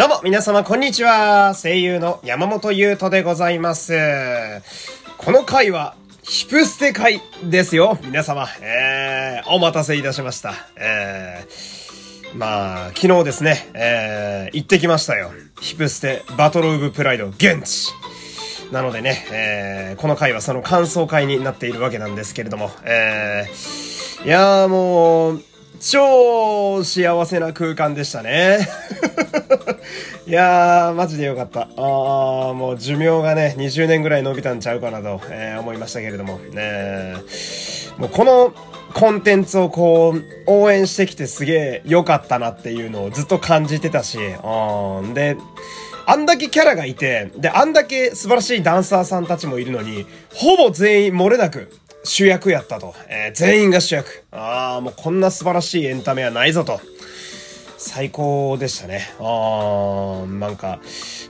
どうも、皆様、こんにちは。声優の山本優斗でございます。この回は、ヒプステ会ですよ。皆様、えー、お待たせいたしました。えー、まあ、昨日ですね、えー、行ってきましたよ。ヒプステバトルオブプライド現地。なのでね、えー、この回はその感想会になっているわけなんですけれども、えー、いやーもう、超幸せな空間でしたね。いやー、マジでよかった。あー、もう寿命がね、20年ぐらい伸びたんちゃうかなと、えー、思いましたけれども、ねもうこのコンテンツをこう、応援してきてすげえ良かったなっていうのをずっと感じてたし、うん、で、あんだけキャラがいて、で、あんだけ素晴らしいダンサーさんたちもいるのに、ほぼ全員漏れなく、主役やったと。えー、全員が主役。ああ、もうこんな素晴らしいエンタメはないぞと。最高でしたね。ああ、なんか、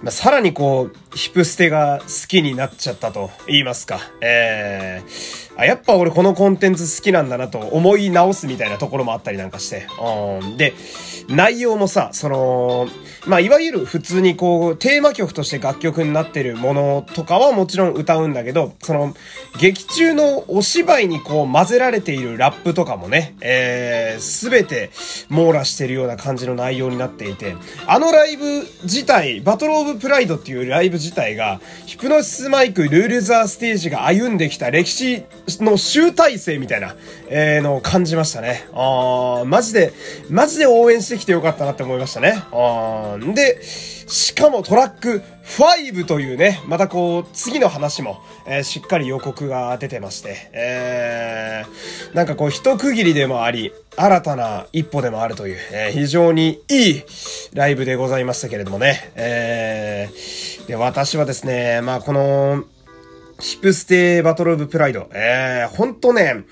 まあ、さらにこう、ヒプステが好きになっちゃったと言いますか。えー、あ、やっぱ俺このコンテンツ好きなんだなと思い直すみたいなところもあったりなんかして。うん。で、内容もさ、その、まあ、いわゆる普通にこう、テーマ曲として楽曲になってるものとかはもちろん歌うんだけど、その、劇中のお芝居にこう混ぜられているラップとかもね、えー、すべて網羅してるような感じの内容になっていて、あのライブ自体、バトルオブプライドっていうライブ自体が、ヒプノシスマイク、ルールザーステージが歩んできた歴史の集大成みたいな、えー、のを感じましたね。あー、マジで、マジで応援してきてよかったなって思いましたね。あー、で、しかもトラック5というね、またこう、次の話も、えー、しっかり予告が出てまして、えー、なんかこう、一区切りでもあり、新たな一歩でもあるという、えー、非常にいいライブでございましたけれどもね、えー、で、私はですね、まあこの、ヒプステバトルオブプライド、えー、ほんとね、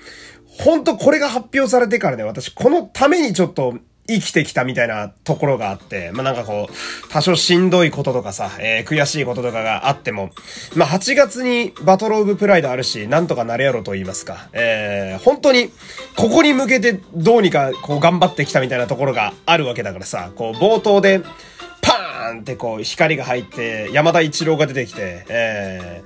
ほんとこれが発表されてからね、私このためにちょっと生きてきたみたいなところがあって、まあ、なんかこう、多少しんどいこととかさ、えー、悔しいこととかがあっても、まあ、8月にバトルオブプライドあるし、なんとかなれやろと言いますか、えー、本当に、ここに向けてどうにかこう頑張ってきたみたいなところがあるわけだからさ、こう冒頭で、ーンってこう光が入って、山田一郎が出てきて、え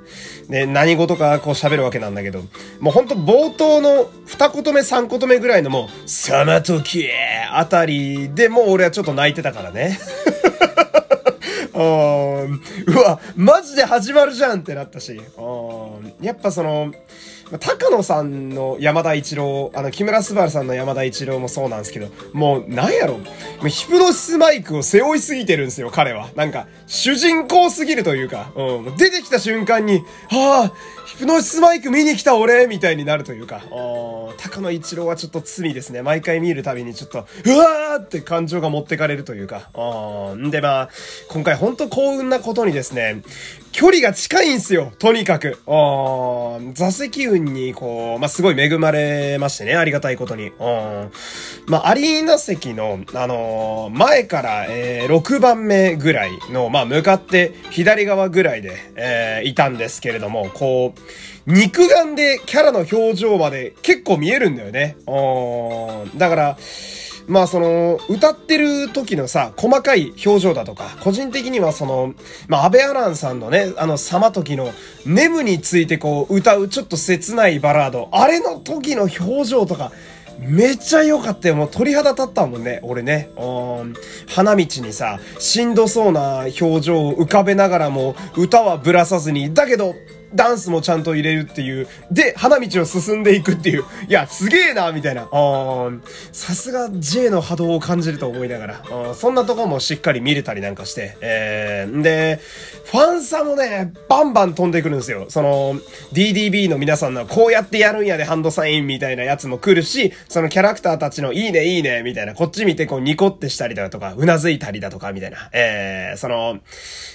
ー、で、何事かこう喋るわけなんだけど、もうほんと冒頭の二言目三言目ぐらいのもう、さまときあたりでもう俺はちょっと泣いてたからね。うわ、マジで始まるじゃんってなったし、やっぱその、高野さんの山田一郎、あの、木村昴さんの山田一郎もそうなんですけど、もう、なんやろ、ヒプノシスマイクを背負いすぎてるんですよ、彼は。なんか、主人公すぎるというか、うん、出てきた瞬間に、はあ、ヒプノシスマイク見に来た俺みたいになるというか、高野一郎はちょっと罪ですね。毎回見るたびにちょっと、うわーって感情が持ってかれるというか、んでまあ、今回ほんと幸運なことにですね、距離が近いんすよ、とにかく。座席運に、こう、まあ、すごい恵まれましてね、ありがたいことに。まあ、アリーナ席の、あのー、前から、えー、6番目ぐらいの、まあ、向かって左側ぐらいで、えー、いたんですけれども、こう、肉眼でキャラの表情まで結構見えるんだよね。だから、まあその、歌ってる時のさ、細かい表情だとか、個人的にはその、まあ安倍アランさんのね、あの、様時の、ネムについてこう、歌うちょっと切ないバラード、あれの時の表情とか、めっちゃ良かったよ。もう鳥肌立ったもんね、俺ね。花道にさ、しんどそうな表情を浮かべながらも、歌はぶらさずに、だけど、ダンスもちゃんと入れるっていう。で、花道を進んでいくっていう。いや、すげえなみたいな。さすが J の波動を感じると思いながら。そんなとこもしっかり見れたりなんかして。えー、で、ファンサもね、バンバン飛んでくるんですよ。その、DDB の皆さんのこうやってやるんやでハンドサインみたいなやつも来るし、そのキャラクターたちのいいねいいねみたいな、こっち見てこうニコってしたりだとか、うなずいたりだとかみたいな。えー、その、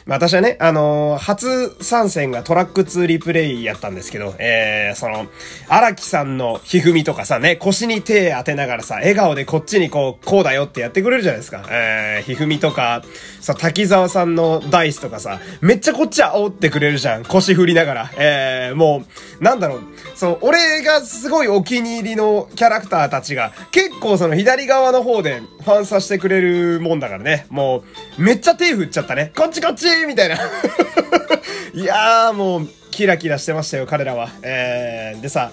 私はね、あのー、初参戦がトラック2リプレイやったんですけど、えー、その、荒木さんのひふみとかさ、ね、腰に手当てながらさ、笑顔でこっちにこう、こうだよってやってくれるじゃないですか。えー、ひふみとか、さ、滝沢さんのダイスとかさ、めっちゃこっちは煽ってくれるじゃん。腰振りながら。えー、もう、なんだろう、そう、俺がすごいお気に入りのキャラクターたちが、結構その左側の方でファンさせてくれるもんだからね。もう、めっちゃ手振っちゃったね。こっちこっちみたいな。いやーもう、キラキラしてましたよ、彼らは。えー、でさ、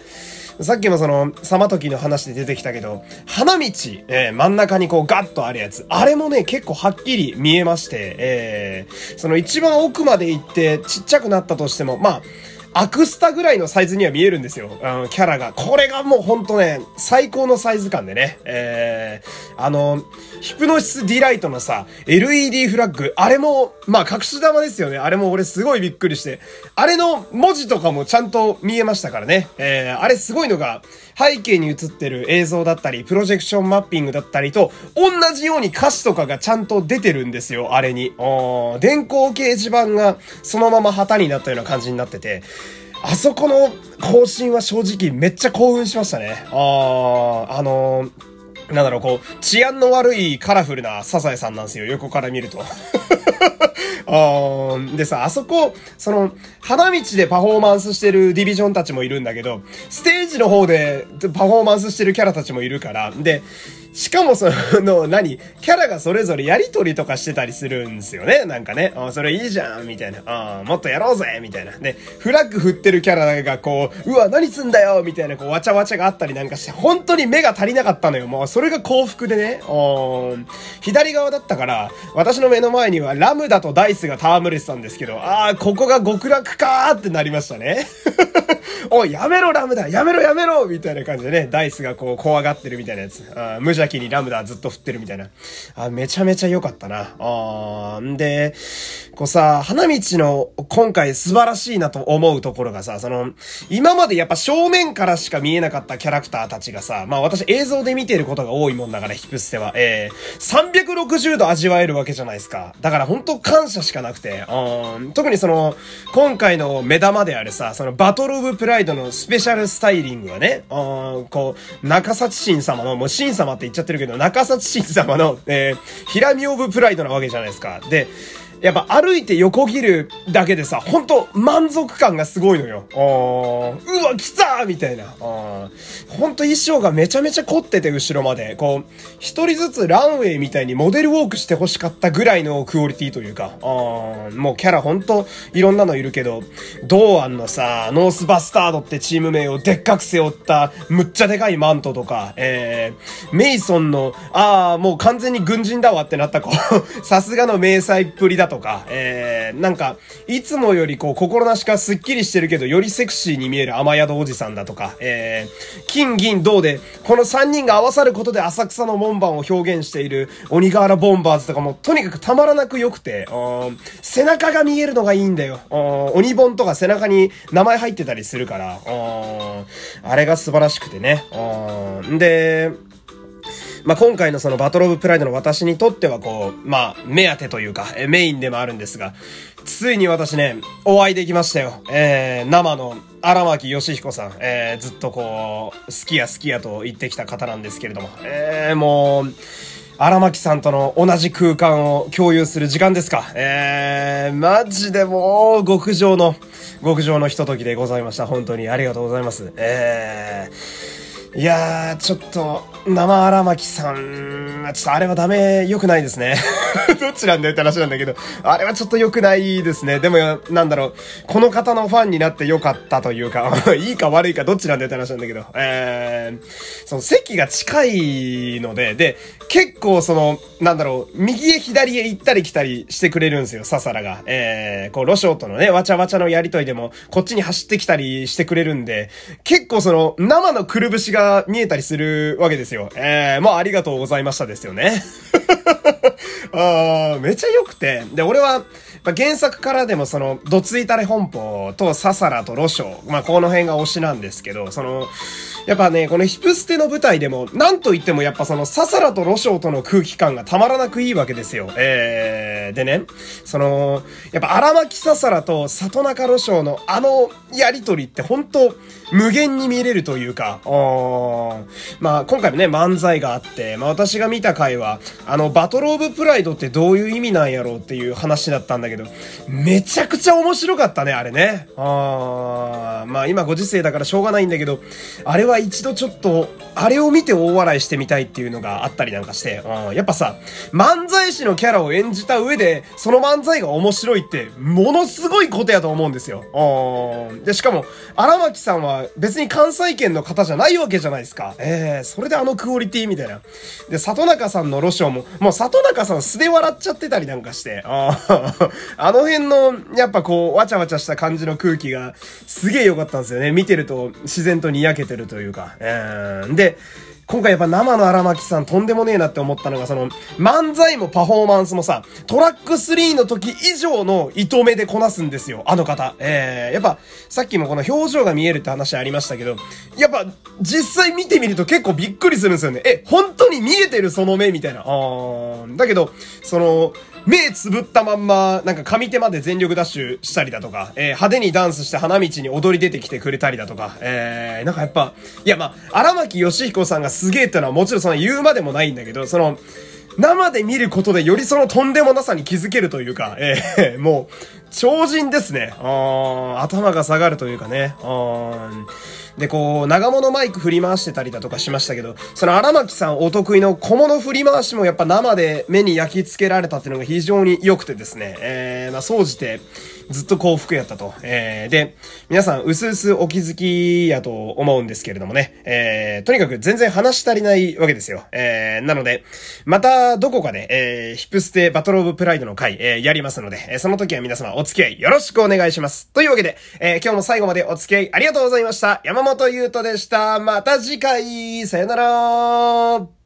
さっきもその、左馬刻の話で出てきたけど、花道、えー、真ん中にこうガッとあるやつ。あれもね、結構はっきり見えまして、えー、その一番奥まで行ってちっちゃくなったとしても、まあ、アクスタぐらいのサイズには見えるんですよ。あの、キャラが。これがもうほんとね、最高のサイズ感でね。えー、あの、ヒプノシスディライトのさ、LED フラッグ、あれも、まあ隠し玉ですよね。あれも俺すごいびっくりして。あれの文字とかもちゃんと見えましたからね。えー、あれすごいのが、背景に映ってる映像だったり、プロジェクションマッピングだったりと、同じように歌詞とかがちゃんと出てるんですよ、あれに。電光掲示板がそのまま旗になったような感じになってて、あそこの更新は正直めっちゃ興奮しましたね。ああ、あのーなんだろう、こう、治安の悪いカラフルなサザエさんなんですよ、横から見ると。あでさ、あそこ、その、花道でパフォーマンスしてるディビジョンたちもいるんだけど、ステージの方でパフォーマンスしてるキャラたちもいるから、で、しかもその、何？キャラがそれぞれやりとりとかしてたりするんですよね。なんかね。ああそれいいじゃんみたいな。あもっとやろうぜみたいな。で、フラッグ振ってるキャラがこう、うわ、何すんだよみたいな、こう、わちゃわちゃがあったりなんかして、本当に目が足りなかったのよ。もう、それが幸福でね。うん左側だったから、私の目の前にはラムダとダイスが戯れてたんですけど、ああ、ここが極楽かーってなりましたね。おい、やめろラムダやめろやめろみたいな感じでね、ダイスがこう、怖がってるみたいなやつ。あ無邪気にラムダずっと振ってるみたいな。あ、めちゃめちゃ良かったな。あんで、こうさ、花道の今回素晴らしいなと思うところがさ、その、今までやっぱ正面からしか見えなかったキャラクターたちがさ、まあ私映像で見てることが多いもんだから、ヒプステは。えー、360度味わえるわけじゃないですか。だから本当感謝しかなくて、うん、特にその、今回の目玉であるさ、そのバトルオブプライドのスペシャルスタイリングはね、うん、こう、中幸神様の、もう神様って言っちゃってるけど、中里慎様の、えー、ヒラミオブプライドなわけじゃないですか。で、やっぱ歩いて横切るだけでさ、ほんと満足感がすごいのよ。うわ、来たみたいな。ほんと衣装がめちゃめちゃ凝ってて、後ろまで。こう、一人ずつランウェイみたいにモデルウォークして欲しかったぐらいのクオリティというか。もうキャラほんといろんなのいるけど、ドーアンのさ、ノースバスタードってチーム名をでっかく背負ったむっちゃでかいマントとか、えー、メイソンの、ああ、もう完全に軍人だわってなった子、さすがの迷彩っぷりだととか、えー、なんか、いつもよりこう、心なしかスッキリしてるけど、よりセクシーに見える雨宿おじさんだとか、えー、金銀銅で、この3人が合わさることで浅草の門番を表現している鬼瓦ボンバーズとかも、とにかくたまらなく良くて、背中が見えるのがいいんだよ。鬼本とか背中に名前入ってたりするから、あれが素晴らしくてね。で、まあ、今回のそのバトルオブプライドの私にとってはこう、まあ、目当てというか、えメインでもあるんですが、ついに私ね、お会いできましたよ。えー、生の荒牧義彦さん、えー、ずっとこう、好きや好きやと言ってきた方なんですけれども、えー、もう、荒牧さんとの同じ空間を共有する時間ですか。えー、マジでもう、極上の、極上のひとときでございました。本当にありがとうございます。えー、いやー、ちょっと、生荒牧さん、ちょっとあれはダメ、良くないですね。どっちなんだよって話なんだけど、あれはちょっと良くないですね。でも、なんだろう、この方のファンになって良かったというか、いいか悪いかどっちなんだよって話なんだけど、えー、その席が近いので、で、結構その、なんだろう、右へ左へ行ったり来たりしてくれるんですよ、ササラが。えー、こう、ロショーとのね、わちゃわちゃのやりとりでも、こっちに走ってきたりしてくれるんで、結構その、生のくるぶしが見えたりするわけですよ。よ。えー、もうありがとうございましたですよね。あめっちゃ良くて。で、俺は、ま、原作からでもその、どついたれ本舗とササラとロショウ、まあ、この辺が推しなんですけど、その、やっぱね、このヒプステの舞台でも、なんと言ってもやっぱそのササラとロショウとの空気感がたまらなくいいわけですよ。えー、でね、その、やっぱ荒牧ササラと里中ロショウのあのやりとりって本当無限に見れるというか、まあ今回もね、漫才があって、まあ私が見た回は、あの、バトルオブプライドってどういう意味なんやろうっていう話だったんだけど、めちゃくちゃ面白かったね、あれね。あまあ今ご時世だからしょうがないんだけど、あれは一度ちょっと、あれを見て大笑いしてみたいっていうのがあったりなんかして、やっぱさ、漫才師のキャラを演じた上で、その漫才が面白いって、ものすごいことやと思うんですよ。で、しかも、荒牧さんは別に関西圏の方じゃないわけじゃないですか。ええー、それであのクオリティみたいな。で、里中さんのロションも、もう里中さん素で笑っちゃってたりなんかして、ああの辺の、やっぱこう、わちゃわちゃした感じの空気が、すげえ良かったんですよね。見てると、自然とにやけてるというか。えー、で、今回やっぱ生の荒牧さんとんでもねえなって思ったのが、その、漫才もパフォーマンスもさ、トラック3の時以上の糸目でこなすんですよ、あの方。えー、やっぱ、さっきもこの表情が見えるって話ありましたけど、やっぱ、実際見てみると結構びっくりするんですよね。え、本当に見えてるその目みたいな。あー、だけど、その、目つぶったまんま、なんか上手まで全力ダッシュしたりだとか、えー、派手にダンスして花道に踊り出てきてくれたりだとか、えー、なんかやっぱ、いやまあ、荒牧義彦さんがすげえってのはもちろんその言うまでもないんだけど、その、生で見ることでよりそのとんでもなさに気づけるというか、えー、もう、超人ですね。あ頭が下がるというかね。あで、こう、長物マイク振り回してたりだとかしましたけど、その荒牧さんお得意の小物振り回しもやっぱ生で目に焼き付けられたっていうのが非常に良くてですね、えー、まあ、総じて、ずっと幸福やったと。えー、で、皆さん、うすうすお気づきやと思うんですけれどもね、えー、とにかく全然話足りないわけですよ。えー、なので、またどこかで、えー、ヒップステバトルオブプライドの回、えー、やりますので、えー、その時は皆様お付き合いよろしくお願いします。というわけで、えー、今日も最後までお付き合いありがとうございました。山本優斗でした。また次回、さよなら